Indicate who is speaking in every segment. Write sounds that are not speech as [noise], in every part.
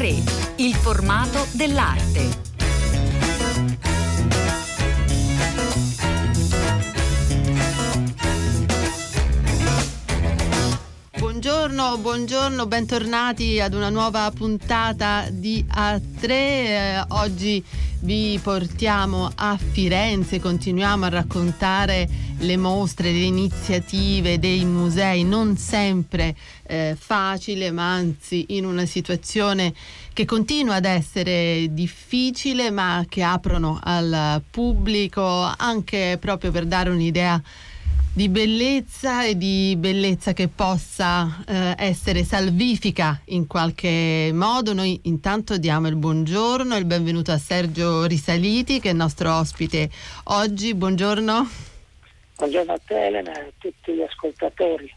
Speaker 1: A3, il formato dell'arte.
Speaker 2: Buongiorno, buongiorno, bentornati ad una nuova puntata di A3. Eh, oggi vi portiamo a Firenze, continuiamo a raccontare le mostre, le iniziative dei musei, non sempre eh, facile, ma anzi in una situazione che continua ad essere difficile, ma che aprono al pubblico anche proprio per dare un'idea di bellezza e di bellezza che possa eh, essere salvifica in qualche modo. Noi intanto diamo il buongiorno e il benvenuto a Sergio Risaliti che è il nostro ospite oggi. Buongiorno.
Speaker 3: Buongiorno a te Elena e a tutti gli ascoltatori.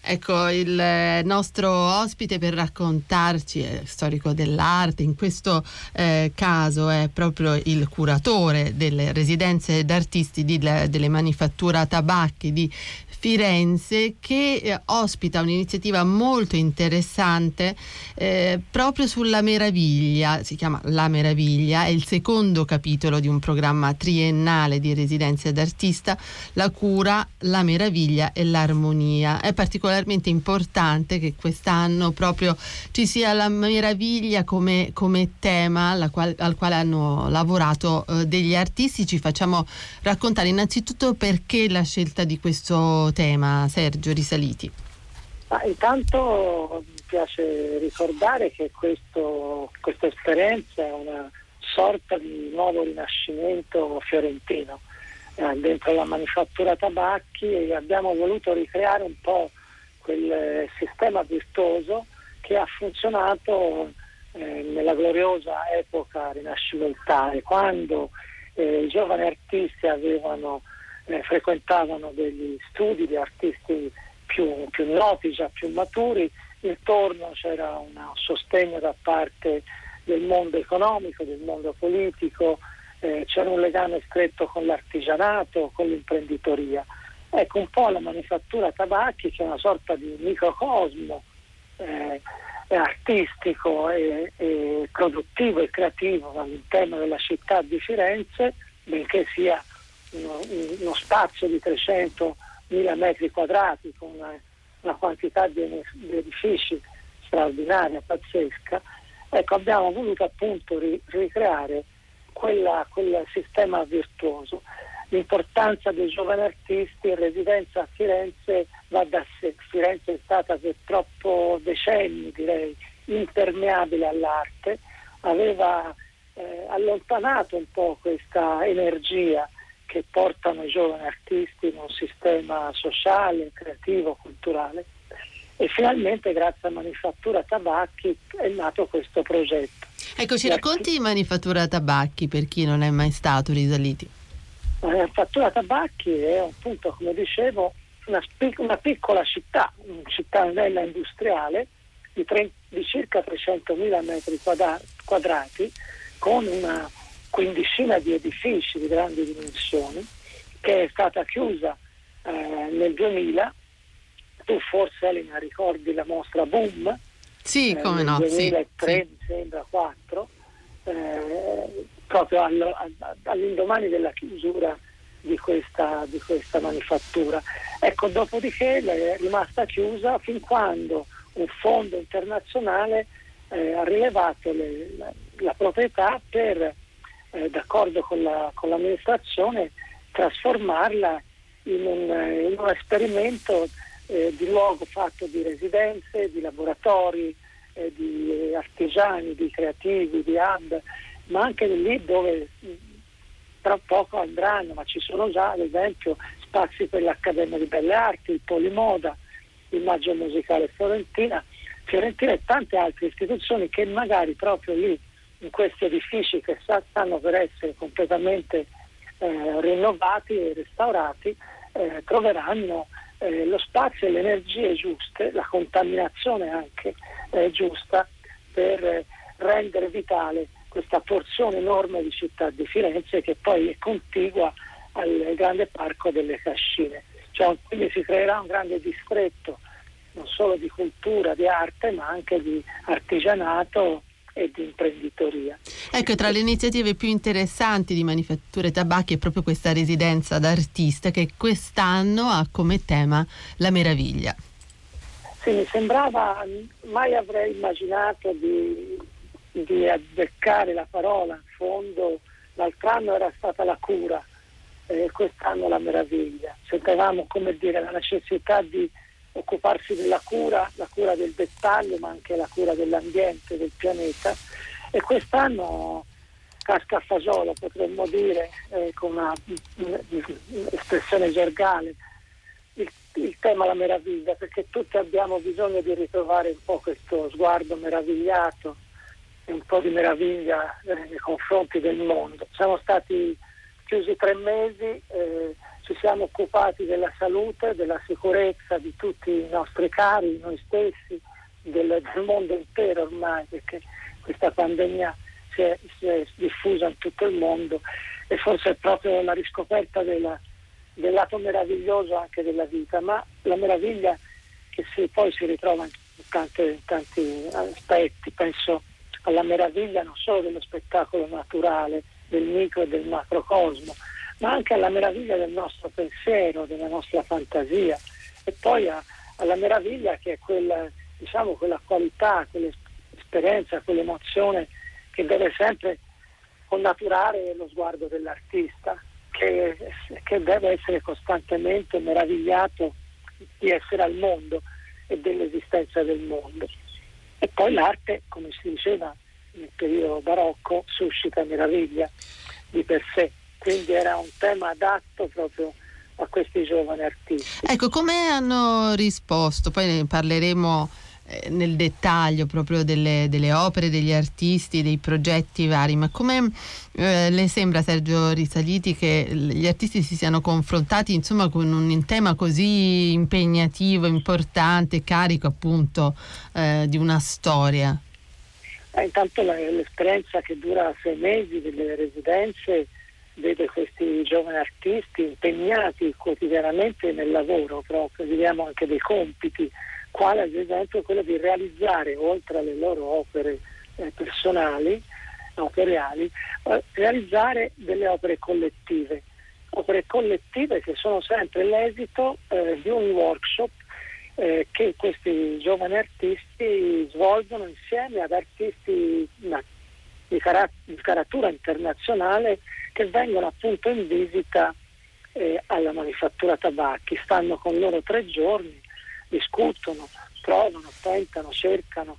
Speaker 2: Ecco, il eh, nostro ospite per raccontarci è storico dell'arte, in questo eh, caso è proprio il curatore delle residenze d'artisti di, delle manifattura tabacchi di Firenze che eh, ospita un'iniziativa molto interessante eh, proprio sulla meraviglia, si chiama La Meraviglia, è il secondo capitolo di un programma triennale di residenze d'artista, la cura, la meraviglia e l'armonia. È particolarmente importante che quest'anno proprio ci sia la meraviglia come, come tema quale, al quale hanno lavorato eh, degli artisti. Ci facciamo raccontare innanzitutto perché la scelta di questo tema, Sergio Risaliti?
Speaker 3: Ma intanto mi piace ricordare che questo, questa esperienza è una sorta di nuovo rinascimento fiorentino eh, dentro la manifattura tabacchi abbiamo voluto ricreare un po' quel eh, sistema virtuoso che ha funzionato eh, nella gloriosa epoca rinascimentale, quando eh, i giovani artisti avevano eh, frequentavano degli studi di artisti più, più, noti, già più maturi, intorno c'era un sostegno da parte del mondo economico, del mondo politico, eh, c'era un legame stretto con l'artigianato, con l'imprenditoria. Ecco un po' la manifattura tabacchi che è una sorta di microcosmo eh, artistico e, e, produttivo e creativo all'interno della città di Firenze, benché sia uno, uno spazio di 300.000 metri quadrati con una, una quantità di, di, edifici straordinaria, pazzesca, ecco, abbiamo voluto appunto ri, ricreare quella, quel sistema virtuoso. L'importanza dei giovani artisti in residenza a Firenze va da sé. Firenze è stata per troppo decenni, direi, impermeabile all'arte, aveva eh, allontanato un po' questa energia che portano i giovani artisti in un sistema sociale, creativo, culturale. E finalmente grazie a Manifattura Tabacchi è nato questo progetto.
Speaker 2: Ecco, ci racconti di Manifattura Tabacchi per chi non è mai stato risaliti?
Speaker 3: Manifattura Tabacchi è appunto, come dicevo, una, una piccola città, una città bella industriale di, tre, di circa 300.000 metri quadrati con una quindicina di edifici di grandi dimensioni che è stata chiusa eh, nel 2000. Tu forse Elena ricordi la mostra Boom?
Speaker 2: Sì, eh, come no.
Speaker 3: 2003
Speaker 2: sì,
Speaker 3: mi sembra 4, eh, proprio all, all'indomani della chiusura di questa, di questa manifattura. Ecco, dopodiché è rimasta chiusa fin quando un fondo internazionale eh, ha rilevato le, la, la proprietà per eh, d'accordo con, la, con, l'amministrazione, trasformarla in un, eh, in un esperimento eh, di luogo fatto di residenze, di laboratori, eh, di artigiani, di creativi, di hub, ma anche lì dove tra poco andranno, ma ci sono già ad esempio spazi per l'Accademia di Belle Arti, il Polimoda, il Maggio Musicale Fiorentina, Fiorentina e tante altre istituzioni che magari proprio lì in questi edifici che stanno per essere completamente eh, rinnovati e restaurati eh, troveranno eh, lo spazio e le energie giuste, la contaminazione anche eh, giusta per eh, rendere vitale questa porzione enorme di città di Firenze che poi è contigua al grande parco delle Cascine. Cioè, quindi si creerà un grande distretto non solo di cultura, di arte, ma anche di artigianato e di imprenditoria.
Speaker 2: Ecco, tra le iniziative più interessanti di Manifatture Tabacchi è proprio questa residenza d'artista che quest'anno ha come tema la meraviglia.
Speaker 3: Sì, mi sembrava, mai avrei immaginato di, di azzeccare la parola, in fondo l'altro anno era stata la cura, eh, quest'anno la meraviglia. Sentivamo, come dire, la necessità di occuparsi della cura, la cura del dettaglio, ma anche la cura dell'ambiente, del pianeta. E quest'anno casca a fasolo, potremmo dire, eh, con un'espressione gergale, il, il tema la meraviglia, perché tutti abbiamo bisogno di ritrovare un po' questo sguardo meravigliato e un po' di meraviglia eh, nei confronti del mondo. Siamo stati chiusi tre mesi. Eh, ci siamo occupati della salute, della sicurezza di tutti i nostri cari, noi stessi, del, del mondo intero ormai, perché questa pandemia si è, si è, diffusa in tutto il mondo. E forse è proprio la riscoperta della, del lato meraviglioso anche della vita, ma la meraviglia che si, poi si ritrova in, tante, in tanti aspetti, penso alla meraviglia non solo dello spettacolo naturale, del micro e del macrocosmo, ma anche alla meraviglia del nostro pensiero, della nostra fantasia e poi a, alla meraviglia che è quella, diciamo, quella qualità, quell'esperienza, quell'emozione che deve sempre connaturare lo sguardo dell'artista, che, che deve essere costantemente meravigliato di essere al mondo e dell'esistenza del mondo. E poi l'arte, come si diceva nel periodo barocco, suscita meraviglia di per sé quindi era un tema adatto proprio a questi giovani artisti.
Speaker 2: Ecco, come hanno risposto? Poi ne parleremo eh, nel dettaglio proprio delle, delle, opere, degli artisti, dei progetti vari, ma come eh, le sembra Sergio Risaliti che gli artisti si siano confrontati insomma con un tema così impegnativo, importante, carico appunto eh, di una storia?
Speaker 3: Eh, intanto la, l'esperienza che dura sei mesi delle residenze vede questi giovani artisti impegnati quotidianamente nel lavoro, proprio vediamo anche dei compiti, quale ad esempio quello di realizzare, oltre alle loro opere eh, personali, operiali, eh, realizzare delle opere collettive, opere collettive che sono sempre l'esito eh, di un workshop eh, che questi giovani artisti svolgono insieme ad artisti di, carat- di caratura internazionale che vengono appunto in visita eh, alla manifattura tabacchi, stanno con loro tre giorni, discutono, provano, tentano, cercano,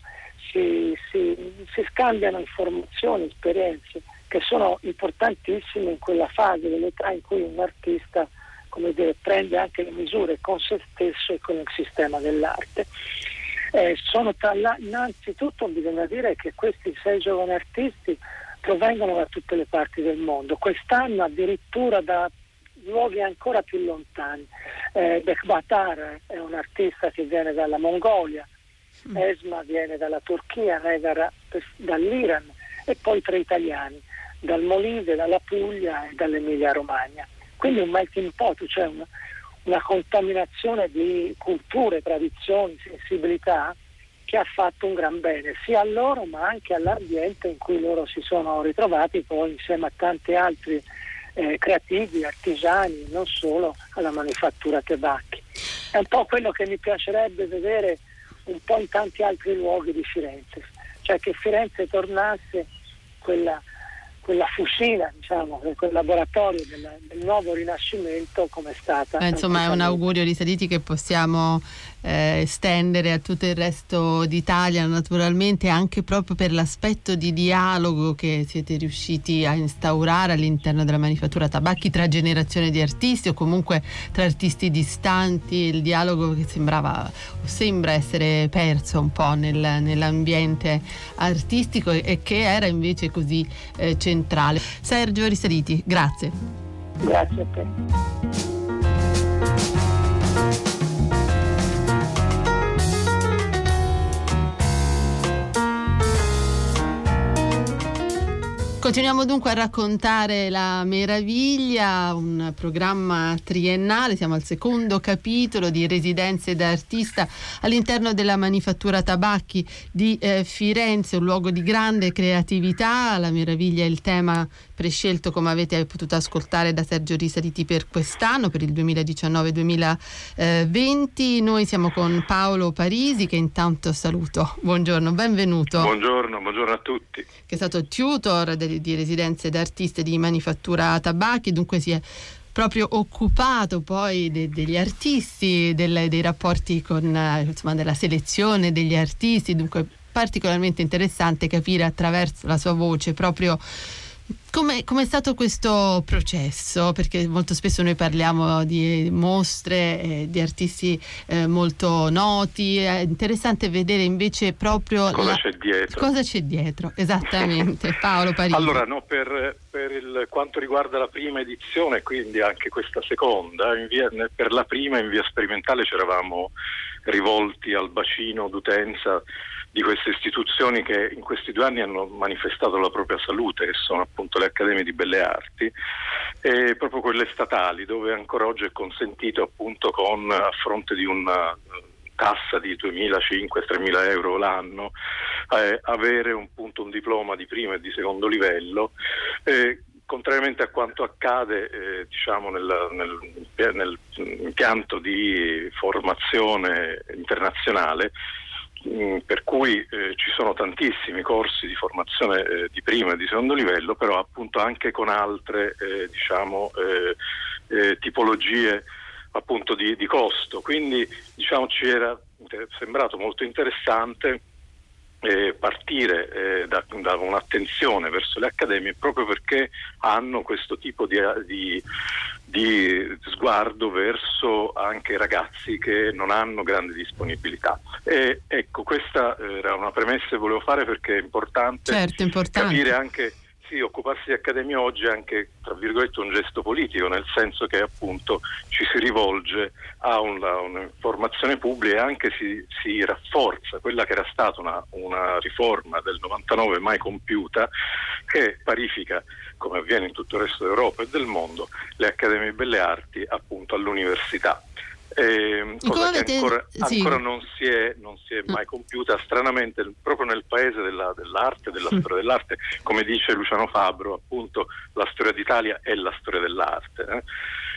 Speaker 3: si, si, si scambiano informazioni, esperienze che sono importantissime in quella fase dell'età in cui un artista come dire, prende anche le misure con se stesso e con il sistema dell'arte. Eh, sono tra la, innanzitutto bisogna dire che questi sei giovani artisti provengono da tutte le parti del mondo, quest'anno addirittura da luoghi ancora più lontani. Eh, Bekbatar è un artista che viene dalla Mongolia, mm. Esma viene dalla Turchia, Negar dall'Iran e poi tre italiani, dal Molise, dalla Puglia e dall'Emilia Romagna. Quindi un melting pot, cioè una, una contaminazione di culture, tradizioni, sensibilità che ha fatto un gran bene sia a loro ma anche all'ambiente in cui loro si sono ritrovati poi insieme a tanti altri eh, creativi, artigiani, non solo alla manifattura tabacchi. È un po' quello che mi piacerebbe vedere un po' in tanti altri luoghi di Firenze, cioè che Firenze tornasse quella quella fucina, diciamo, quel laboratorio del, del nuovo rinascimento come è stata.
Speaker 2: Eh, insomma, è un augurio di Saliti che possiamo eh, estendere a tutto il resto d'Italia, naturalmente anche proprio per l'aspetto di dialogo che siete riusciti a instaurare all'interno della manifattura tabacchi tra generazioni di artisti o comunque tra artisti distanti, il dialogo che sembrava o sembra essere perso un po' nel, nell'ambiente artistico e che era invece così eh, centrale. Sergio Risaliti, grazie.
Speaker 3: Grazie a te.
Speaker 2: Continuiamo dunque a raccontare La Meraviglia, un programma triennale, siamo al secondo capitolo di Residenze d'artista all'interno della manifattura tabacchi di eh, Firenze, un luogo di grande creatività. La Meraviglia è il tema prescelto, come avete potuto ascoltare da Sergio Risaliti per quest'anno, per il 2019-2020. Noi siamo con Paolo Parisi, che intanto saluto. Buongiorno, benvenuto.
Speaker 4: Buongiorno, buongiorno a tutti.
Speaker 2: Che è stato tutor di, di residenze d'artiste di manifattura tabacchi, dunque si è proprio occupato poi de, degli artisti, del, dei rapporti con insomma, della selezione degli artisti, dunque particolarmente interessante capire attraverso la sua voce proprio come è stato questo processo? Perché molto spesso noi parliamo di mostre, eh, di artisti eh, molto noti, è interessante vedere invece proprio
Speaker 4: cosa, la... c'è, dietro.
Speaker 2: cosa c'è dietro. Esattamente, [laughs] Paolo Parigi.
Speaker 4: Allora, no, per, per il, quanto riguarda la prima edizione, quindi anche questa seconda, via, per la prima in via sperimentale ci eravamo rivolti al bacino d'utenza di queste istituzioni che in questi due anni hanno manifestato la propria salute, che sono appunto le Accademie di Belle Arti, e proprio quelle statali, dove ancora oggi è consentito appunto con, a fronte di una tassa di 2.500-3.000 euro l'anno, eh, avere un, punto, un diploma di primo e di secondo livello. Eh, contrariamente a quanto accade eh, diciamo nel, nel, nel, impianto di formazione internazionale, per cui eh, ci sono tantissimi corsi di formazione eh, di primo e di secondo livello, però appunto anche con altre eh, diciamo, eh, eh, tipologie appunto di, di, costo. Quindi diciamo, ci era sembrato molto interessante eh, partire eh, da, da, un'attenzione verso le accademie proprio perché hanno questo tipo di, di, di, sguardo verso anche ragazzi che non hanno grande disponibilità. E, ecco, questa era una premessa che volevo fare perché è importante,
Speaker 2: certo, importante.
Speaker 4: capire anche sì, occuparsi di accademia oggi è anche tra virgolette un gesto politico, nel senso che appunto ci si rivolge a un'informazione pubblica e anche si, si, rafforza quella che era stata una, una riforma del 99 mai compiuta che parifica, come avviene in tutto il resto d'Europa e del mondo, le accademie belle arti appunto all'università. Eh, cosa che ancora, sì. ancora non, si è, non, si è, mai compiuta stranamente proprio nel paese della, dell'arte, della mm. storia dell'arte, come dice Luciano Fabro, appunto la storia d'Italia è la storia dell'arte. Eh?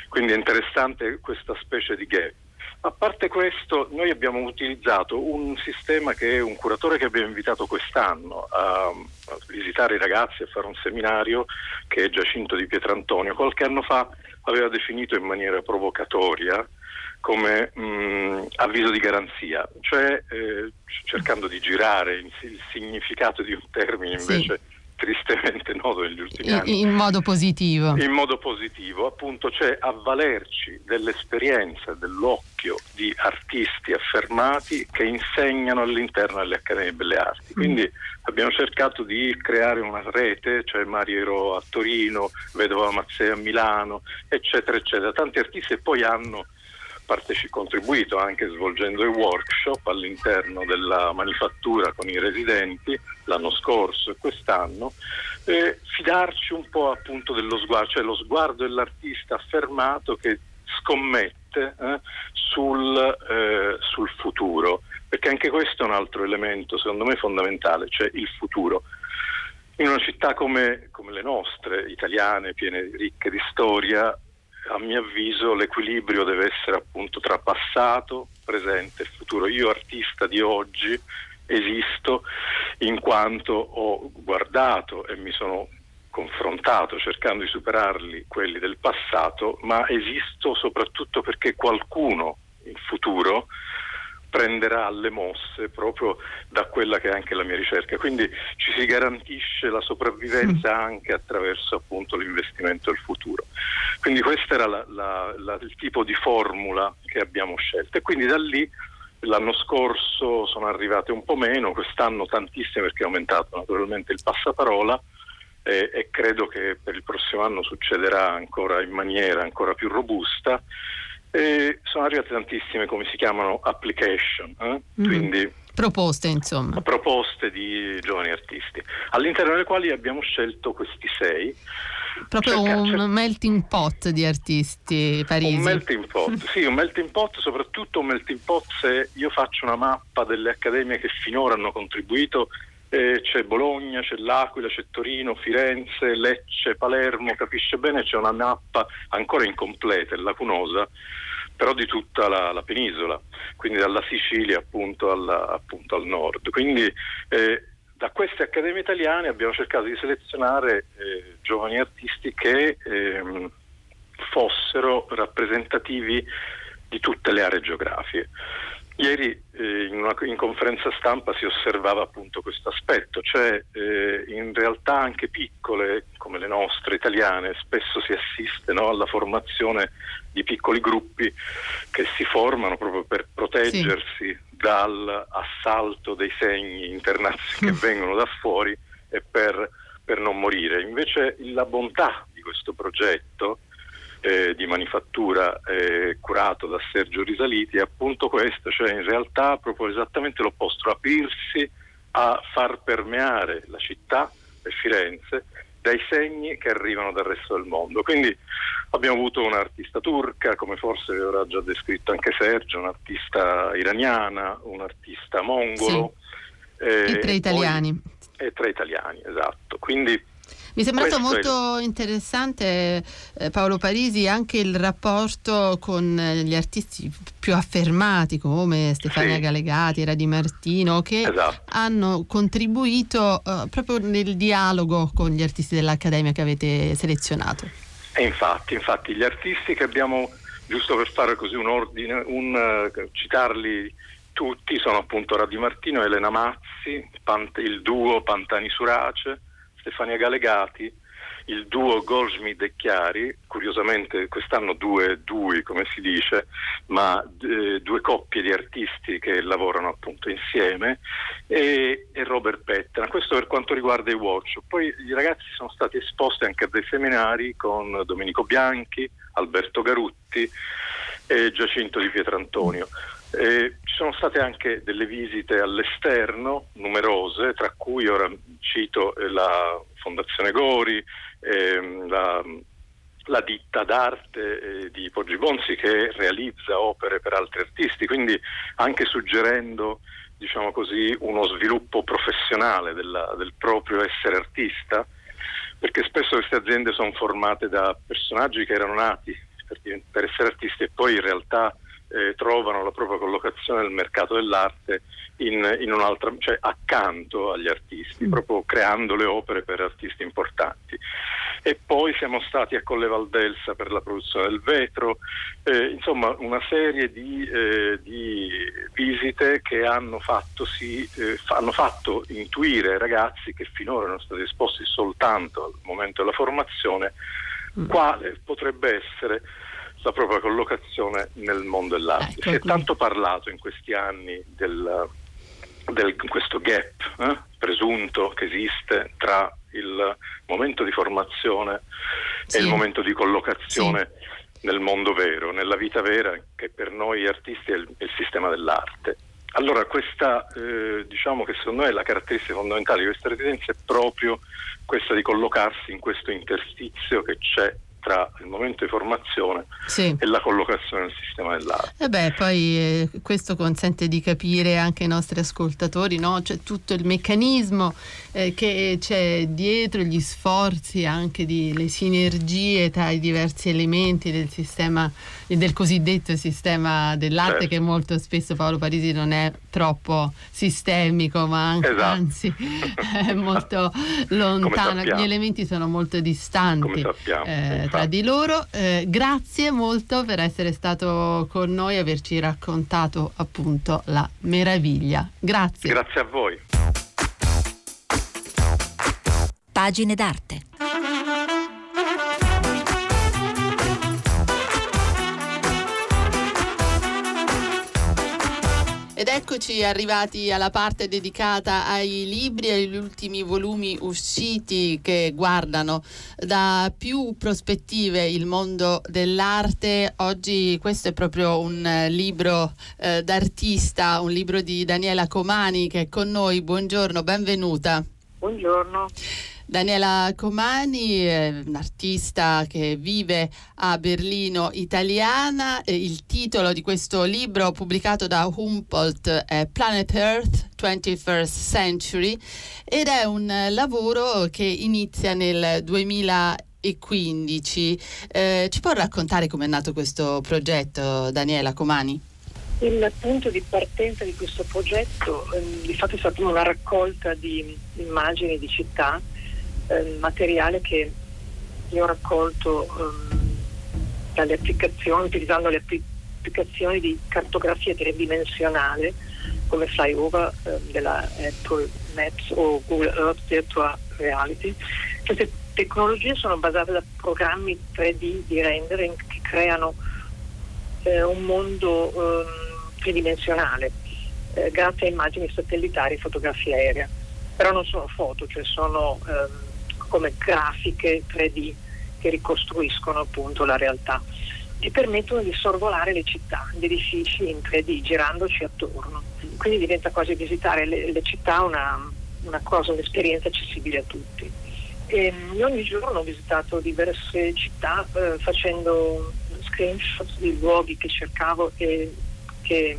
Speaker 4: Quindi è interessante questa specie di gap. A parte questo, noi abbiamo utilizzato un sistema che è un curatore che abbiamo invitato quest'anno a, a visitare i ragazzi, a fare un seminario, che è Giacinto di Pietrantonio. Qualche anno fa aveva definito in maniera provocatoria come mh, mm, avviso di garanzia, cioè eh, cercando di girare il, significato di un termine invece sì. tristemente noto negli ultimi
Speaker 2: in,
Speaker 4: anni.
Speaker 2: In modo positivo.
Speaker 4: In modo positivo, appunto, cioè avvalerci dell'esperienza, dell'occhio di artisti affermati che insegnano all'interno delle Accademie Belle Arti. Mm. Quindi abbiamo cercato di creare una rete, cioè Mario a Torino, Vedova Mazzea a Milano, eccetera, eccetera. Tanti artisti e poi hanno parteci- contribuito anche svolgendo i workshop all'interno della manifattura con i residenti l'anno scorso e quest'anno, e fidarci un po' appunto dello sguardo, cioè lo sguardo dell'artista affermato che scommette eh, sul, eh, sul futuro, perché anche questo è un altro elemento secondo me fondamentale, cioè il futuro. In una città come, come le nostre, italiane, piene ricche di storia, a mio avviso l'equilibrio deve essere appunto tra passato, presente e futuro. Io artista di oggi esisto in quanto ho guardato e mi sono confrontato cercando di superarli quelli del passato, ma esisto soprattutto perché qualcuno in futuro prenderà le mosse proprio da quella che è anche la mia ricerca. Quindi ci si garantisce la sopravvivenza mm. anche attraverso appunto l'investimento del futuro. Quindi questo era la, la, la, il tipo di formula che abbiamo scelto e quindi da lì l'anno scorso sono arrivate un po' meno, quest'anno tantissime perché è aumentato naturalmente il passaparola e, e credo che per il prossimo anno succederà ancora in maniera ancora più robusta E sono arrivate tantissime, come si chiamano, application, eh? mm. quindi
Speaker 2: proposte insomma.
Speaker 4: Proposte di giovani artisti, all'interno delle quali abbiamo scelto questi sei.
Speaker 2: Proprio cerca, un cerca... melting pot di artisti parisi.
Speaker 4: Un melting pot, sì, un melting pot, soprattutto un melting pot se io faccio una mappa delle accademie che finora hanno contribuito eh, c'è Bologna, c'è L'Aquila, c'è Torino, Firenze, Lecce, Palermo, capisce bene, c'è una mappa ancora incompleta e lacunosa, però di tutta la, la penisola, quindi dalla Sicilia appunto, alla, appunto al nord. Quindi eh, da queste accademie italiane abbiamo cercato di selezionare eh, giovani artisti che ehm, fossero rappresentativi di tutte le aree geografiche. Ieri in, una, in, conferenza stampa si osservava appunto questo aspetto, cioè eh, in realtà anche piccole come le nostre italiane spesso si assiste no, alla formazione di piccoli gruppi che si formano proprio per proteggersi sì. dall'assalto dei segni internazionali che vengono da fuori e per, per non morire. Invece la bontà di questo progetto eh, di manifattura eh, curato da Sergio Risaliti è appunto questo, cioè in realtà proprio esattamente l'opposto, aprirsi a far permeare la città e Firenze dai segni che arrivano dal resto del mondo. Quindi abbiamo avuto un'artista turca, come forse vi avrà già descritto anche Sergio, un'artista iraniana, un artista mongolo.
Speaker 2: Sì. Eh, e tre italiani.
Speaker 4: Poi, e tre italiani, esatto. Quindi
Speaker 2: mi è sembrato Questo molto è... interessante eh, Paolo Parisi anche il rapporto con eh, gli artisti più affermati come Stefania sì. Galegati, Radi Martino che esatto. hanno contribuito eh, proprio nel dialogo con gli artisti dell'Accademia che avete selezionato.
Speaker 4: E infatti, infatti gli artisti che abbiamo, giusto per fare così un ordine, un, uh, citarli tutti sono appunto Radi Martino, Elena Mazzi, Pant- il duo Pantani Surace, Stefania Galegati, il duo Goldschmidt e Chiari, curiosamente quest'anno due due come si dice, ma eh, due coppie di artisti che lavorano appunto insieme e, e, Robert Pettena, questo per quanto riguarda i workshop. Poi i ragazzi sono stati esposti anche a dei seminari con Domenico Bianchi, Alberto Garutti e Giacinto di Pietrantonio. Eh, ci sono state anche delle visite all'esterno, numerose, tra cui ora cito eh, la Fondazione Gori, ehm, la, la, ditta d'arte eh, di Poggi Bonzi che realizza opere per altri artisti, quindi anche suggerendo diciamo così, uno sviluppo professionale della, del proprio essere artista, perché spesso queste aziende sono formate da personaggi che erano nati per, per essere artisti e poi in realtà eh, trovano la propria collocazione nel mercato dell'arte in, in un'altra, cioè accanto agli artisti, mm. proprio creando le opere per artisti importanti. E poi siamo stati a Colle Valdelsa per la produzione del vetro, eh, insomma una serie di, eh, di, visite che hanno fatto, sì, eh, hanno fatto intuire ai ragazzi che finora erano stati esposti soltanto al momento della formazione mm. quale potrebbe essere la propria collocazione nel mondo dell'arte. Ecco, si è tanto parlato in questi anni del, del questo gap eh, presunto che esiste tra il momento di formazione sì. e il momento di collocazione sì. nel mondo vero, nella vita vera, che per noi artisti è il, è il sistema dell'arte. Allora, questa, eh, diciamo che secondo me è la caratteristica fondamentale di questa residenza è proprio questa di collocarsi in questo interstizio che c'è tra il momento di formazione sì. e la collocazione nel sistema dell'arte.
Speaker 2: E beh, poi eh, questo consente di capire anche ai nostri ascoltatori, no? c'è tutto il meccanismo eh, che c'è dietro, gli sforzi anche di le sinergie tra i diversi elementi del sistema del cosiddetto sistema dell'arte certo. che molto spesso Paolo Parisi non è troppo sistemico ma anche, esatto. anzi è [laughs] molto lontano. Gli elementi sono molto distanti eh, tra di loro. Eh, grazie molto per essere stato con noi e averci raccontato appunto la meraviglia. Grazie.
Speaker 4: Grazie a voi.
Speaker 1: Pagine d'arte
Speaker 5: eccoci arrivati alla parte dedicata ai libri e agli ultimi volumi usciti che guardano da più prospettive il mondo dell'arte. Oggi questo è proprio un libro eh, d'artista, un libro di Daniela Comani che è con noi. Buongiorno, benvenuta.
Speaker 6: Buongiorno.
Speaker 5: Daniela Comani è un'artista che vive a Berlino italiana. Il titolo di questo libro pubblicato da Humboldt è Planet Earth 21st Century ed è un lavoro che inizia nel 2015. Eh, ci può raccontare come è nato questo progetto, Daniela Comani?
Speaker 6: Il punto di partenza di questo progetto eh, di fatto è stata una raccolta di immagini di città eh, materiale che io ho raccolto um, dalle applicazioni, utilizzando le applicazioni di cartografia tridimensionale come Flyover eh, della Apple Maps o Google Earth Virtual Reality. Queste tecnologie sono basate da programmi 3D di rendering che creano eh, un mondo um, tridimensionale eh, grazie a immagini satellitari e fotografia aerea. Però non sono foto, cioè sono um, come grafiche 3D che ricostruiscono appunto la realtà e permettono di sorvolare le città, gli edifici in 3D girandoci attorno. Quindi diventa quasi visitare le, le città una, una, cosa, un'esperienza accessibile a tutti. E io ogni giorno ho visitato diverse città eh, facendo screenshot di luoghi che cercavo e che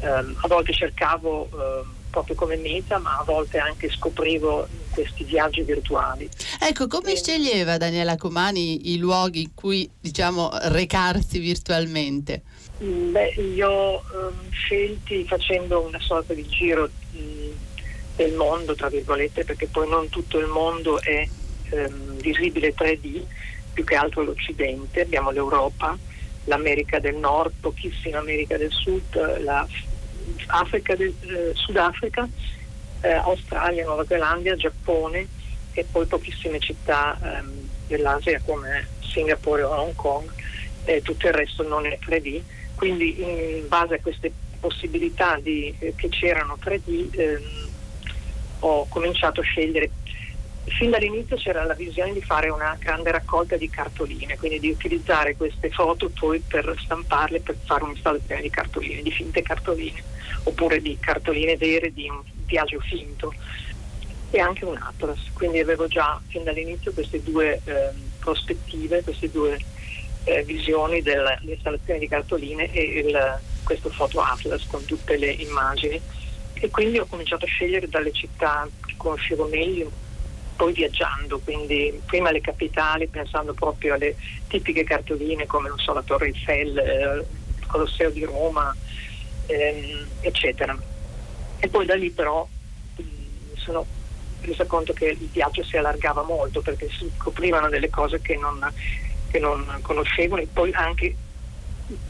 Speaker 6: eh, a volte cercavo eh, proprio come meta, ma a volte anche scoprivo questi viaggi virtuali.
Speaker 5: Ecco, come e... sceglieva Daniela Comani i luoghi in cui diciamo recarsi virtualmente?
Speaker 6: Mm, beh, io ho um, scelti facendo una sorta di giro mh, mm, del mondo, tra virgolette, perché poi non tutto il mondo è um, visibile 3D, più che altro l'Occidente, abbiamo l'Europa, l'America del Nord, pochissima America del Sud, la Africa del, eh, Sudafrica, eh, Australia, Nuova Zelanda, Giappone e poi pochissime città ehm, dell'Asia come Singapore o Hong Kong, e tutto il resto non è 3D. Quindi in base a queste possibilità di, eh, che c'erano 3D ehm, ho cominciato a scegliere Fin dall'inizio c'era la visione di fare una grande raccolta di cartoline, quindi di utilizzare queste foto poi per stamparle, per fare un'installazione di cartoline, di finte cartoline, oppure di cartoline vere di un viaggio finto e anche un atlas. Quindi avevo già fin dall'inizio queste due eh, prospettive, queste due eh, visioni dell'installazione di cartoline e il, questo foto atlas con tutte le immagini. E quindi ho cominciato a scegliere dalle città che conoscevo meglio, poi viaggiando, quindi prima le capitali pensando proprio alle tipiche cartoline come so, la Torre Eiffel, eh, il Colosseo di Roma, ehm, eccetera. E poi da lì però mi sono resa conto che il viaggio si allargava molto perché si scoprivano delle cose che non, che non conoscevo e poi anche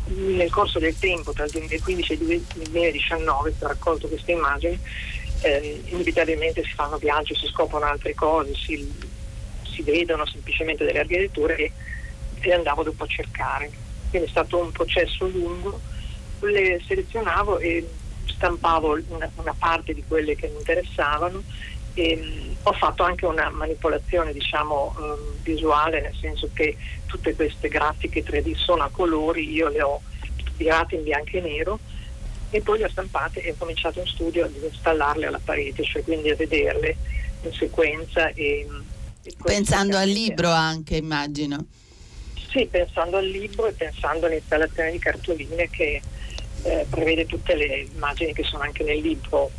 Speaker 6: nel corso del tempo, tra il 2015 e il 2019, ho raccolto queste immagini, eh, inevitabilmente si fanno viaggi, si scoprono altre cose, si, si vedono semplicemente delle architetture e le andavo dopo a cercare. Quindi è stato un processo lungo, le selezionavo e stampavo una, una parte di quelle che mi interessavano e ho fatto anche una manipolazione diciamo eh, visuale nel senso che tutte queste grafiche 3D sono a colori, io le ho tirate in bianco e nero e poi le ho stampate e ho cominciato in studio ad installarle alla parete, cioè quindi a vederle in sequenza. E,
Speaker 5: e pensando al libro anche, immagino.
Speaker 6: Sì, pensando al libro e pensando all'installazione di cartoline che eh, prevede tutte le immagini che sono anche nel libro.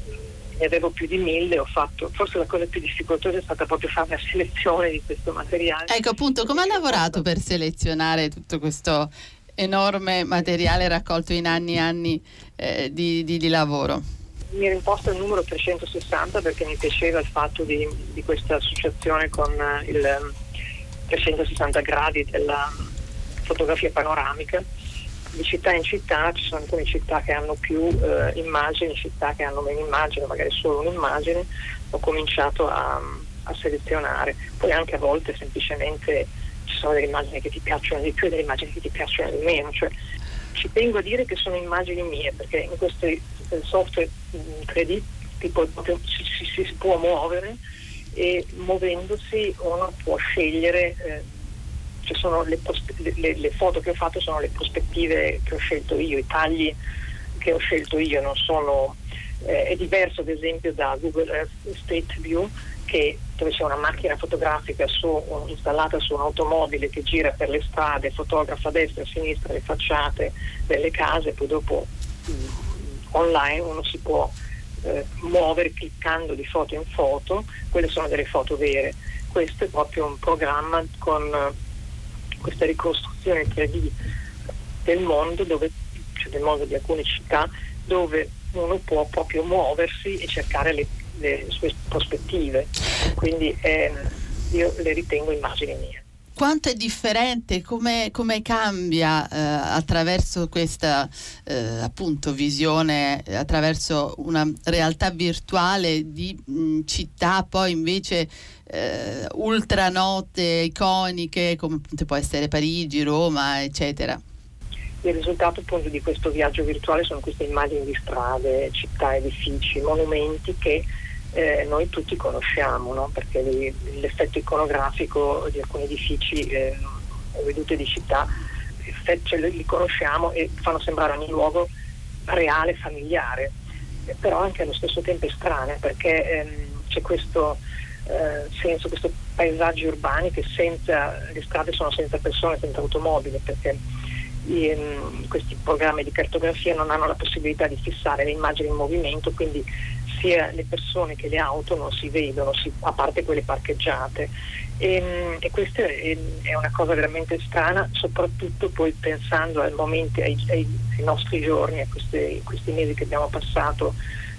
Speaker 6: Ne avevo più di mille, ho fatto, forse la cosa più difficoltosa è stata proprio fare una selezione di questo materiale.
Speaker 5: Ecco appunto, come ha lavorato per selezionare tutto questo enorme materiale raccolto in anni e anni eh, di, di, di, lavoro.
Speaker 6: Mi ero imposto il numero 360 perché mi piaceva il fatto di, di questa associazione con eh, il 360 gradi della fotografia panoramica. Di città in città ci sono alcune città che hanno più eh, immagini, città che hanno meno immagini, magari solo un'immagine. Ho cominciato a, a selezionare, poi anche a volte semplicemente ci sono delle immagini che ti piacciono di più e delle immagini che ti piacciono di meno. Cioè, ci tengo a dire che sono immagini mie perché in questo software 3D tipo, si, si, si, può muovere e muovendosi uno può scegliere, eh, le, le, le, foto che ho fatto sono le prospettive che ho scelto io, i tagli che ho scelto io, sono, eh, è diverso ad esempio da Google Earth State View che, dove c'è una macchina fotografica su, installata su un'automobile che gira per le strade, fotografa a destra e a sinistra le facciate delle case, poi dopo mh, mm, online uno si può eh, muovere cliccando di foto in foto, quelle sono delle foto vere. Questo è proprio un programma con questa ricostruzione 3D del mondo, dove, cioè del mondo di alcune città, dove uno può proprio muoversi e cercare le, le sue prospettive. Quindi eh, io le ritengo immagini mie
Speaker 5: quanto è differente, come, come cambia eh, attraverso questa eh, appunto visione, attraverso una realtà virtuale di mh, città poi invece eh, ultranote, iconiche come può essere Parigi, Roma, eccetera.
Speaker 6: Il risultato appunto di questo viaggio virtuale sono queste immagini di strade, città, edifici, monumenti che eh, noi tutti conosciamo, no? perché l'effetto iconografico di alcuni edifici eh, o vedute di città cioè, li conosciamo e fanno sembrare ogni luogo reale, familiare, però anche allo stesso tempo estraneo perché ehm, c'è questo eh, senso, questi paesaggi urbani che senza, le strade sono senza persone, senza automobili, perché i, ehm, questi programmi di cartografia non hanno la possibilità di fissare le immagini in movimento, quindi sia le persone che le auto non si vedono, si, a parte quelle parcheggiate. E, ehm, e questa è, è, una cosa veramente strana, soprattutto poi pensando ai momenti, ai, ai, ai nostri giorni, a questi, questi, mesi che abbiamo passato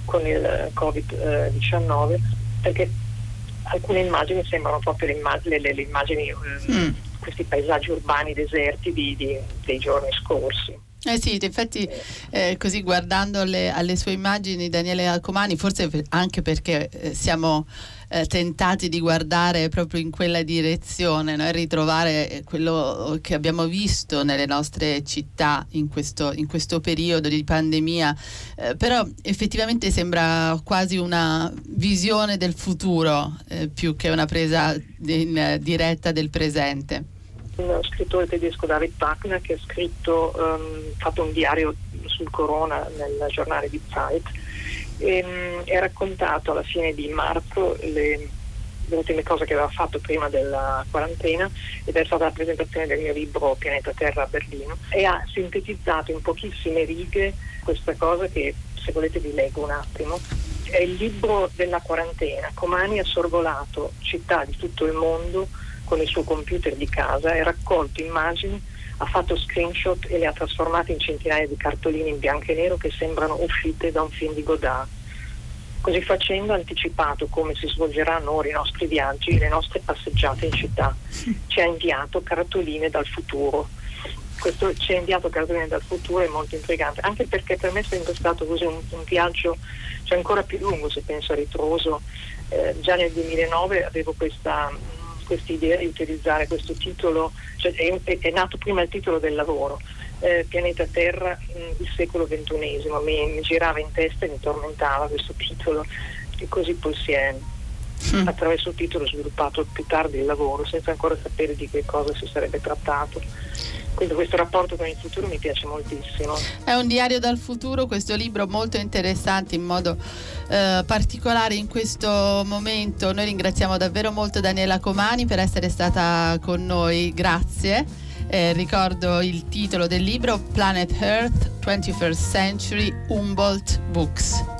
Speaker 6: con il Covid-19, perché alcune immagini sembrano proprio le, immagini, le, le immagini mm. questi paesaggi urbani deserti di, di, dei giorni scorsi.
Speaker 5: Eh sì, infatti eh, così guardando alle, alle, sue immagini Daniele Alcomani, forse anche perché eh, siamo eh, tentati di guardare proprio in quella direzione no? ritrovare quello che abbiamo visto nelle nostre città in questo, in questo periodo di pandemia, eh, però effettivamente sembra quasi una visione del futuro eh, più che una presa in diretta del presente
Speaker 6: un scrittore tedesco David Wagner che ha scritto, um, fatto un diario sul corona nel giornale di Zeit e um, ha raccontato alla fine di marzo le, le, ultime cose che aveva fatto prima della quarantena ed è stata la presentazione del mio libro Pianeta Terra a Berlino e ha sintetizzato in pochissime righe questa cosa che se volete vi leggo un attimo. È il libro della quarantena. Comani ha sorvolato città di tutto il mondo con il suo computer di casa e raccolto immagini, ha fatto screenshot e le ha trasformate in centinaia di cartoline in bianco e nero che sembrano uscite da un film di Godard. Così facendo ha anticipato come si svolgeranno ora i nostri viaggi e le nostre passeggiate in città. Ci ha inviato cartoline dal futuro. Questo ci ha inviato cartoline dal futuro è molto intrigante, anche perché per me è sempre stato così un, un viaggio cioè ancora più lungo se penso a ritroso. Eh, già nel 2009 avevo questa questa idea di utilizzare questo titolo, cioè è, è, nato prima il titolo del lavoro, eh, Pianeta Terra, mh, il secolo XXI, mi, mi, girava in testa e mi tormentava questo titolo e così poi si è mm. attraverso il titolo sviluppato più tardi il lavoro senza ancora sapere di che cosa si sarebbe trattato. Quindi questo rapporto con il futuro mi piace moltissimo.
Speaker 5: È un diario dal futuro, questo libro molto interessante in modo eh, particolare in questo momento. Noi ringraziamo davvero molto Daniela Comani per essere stata con noi, grazie. Eh, ricordo il titolo del libro Planet Earth 21st Century Humboldt Books.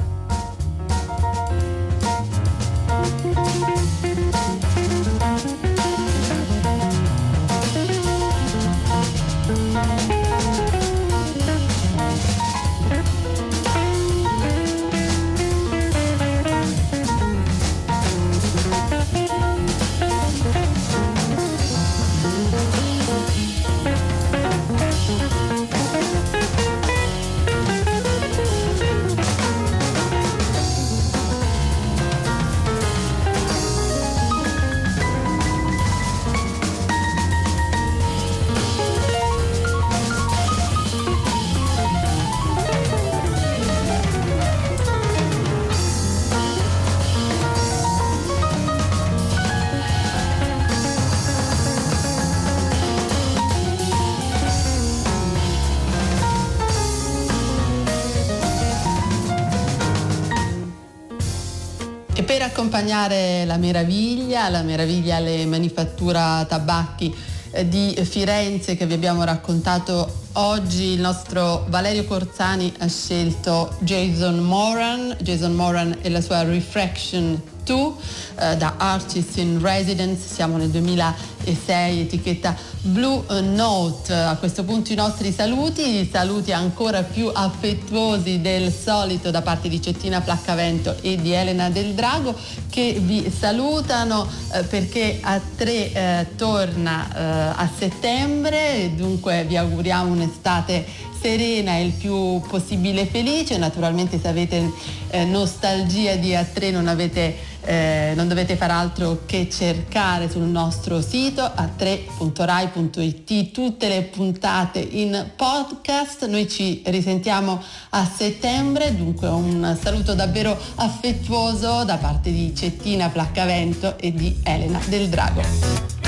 Speaker 2: Accompagnare la meraviglia, la meraviglia alle manifattura tabacchi eh, di Firenze che vi abbiamo raccontato oggi, il nostro Valerio Corzani ha scelto Jason Moran, Jason Moran e la sua Refraction 2 eh, da Artist in Residence, siamo nel 2006, etichetta Blue Note. A questo punto i nostri saluti, saluti ancora più affettuosi del solito da parte di Cettina Placcavento e di Elena Del Drago che vi salutano eh, perché a tre eh, torna eh, a settembre, dunque vi auguriamo un'estate serena e il più possibile felice. Naturalmente se avete eh, nostalgia di A3 non, avete, eh, non dovete fare altro che cercare sul nostro sito a3.rai.it tutte le puntate in podcast. Noi ci risentiamo a settembre, dunque un saluto davvero affettuoso da parte di Cettina Flaccavento e di Elena Del Drago.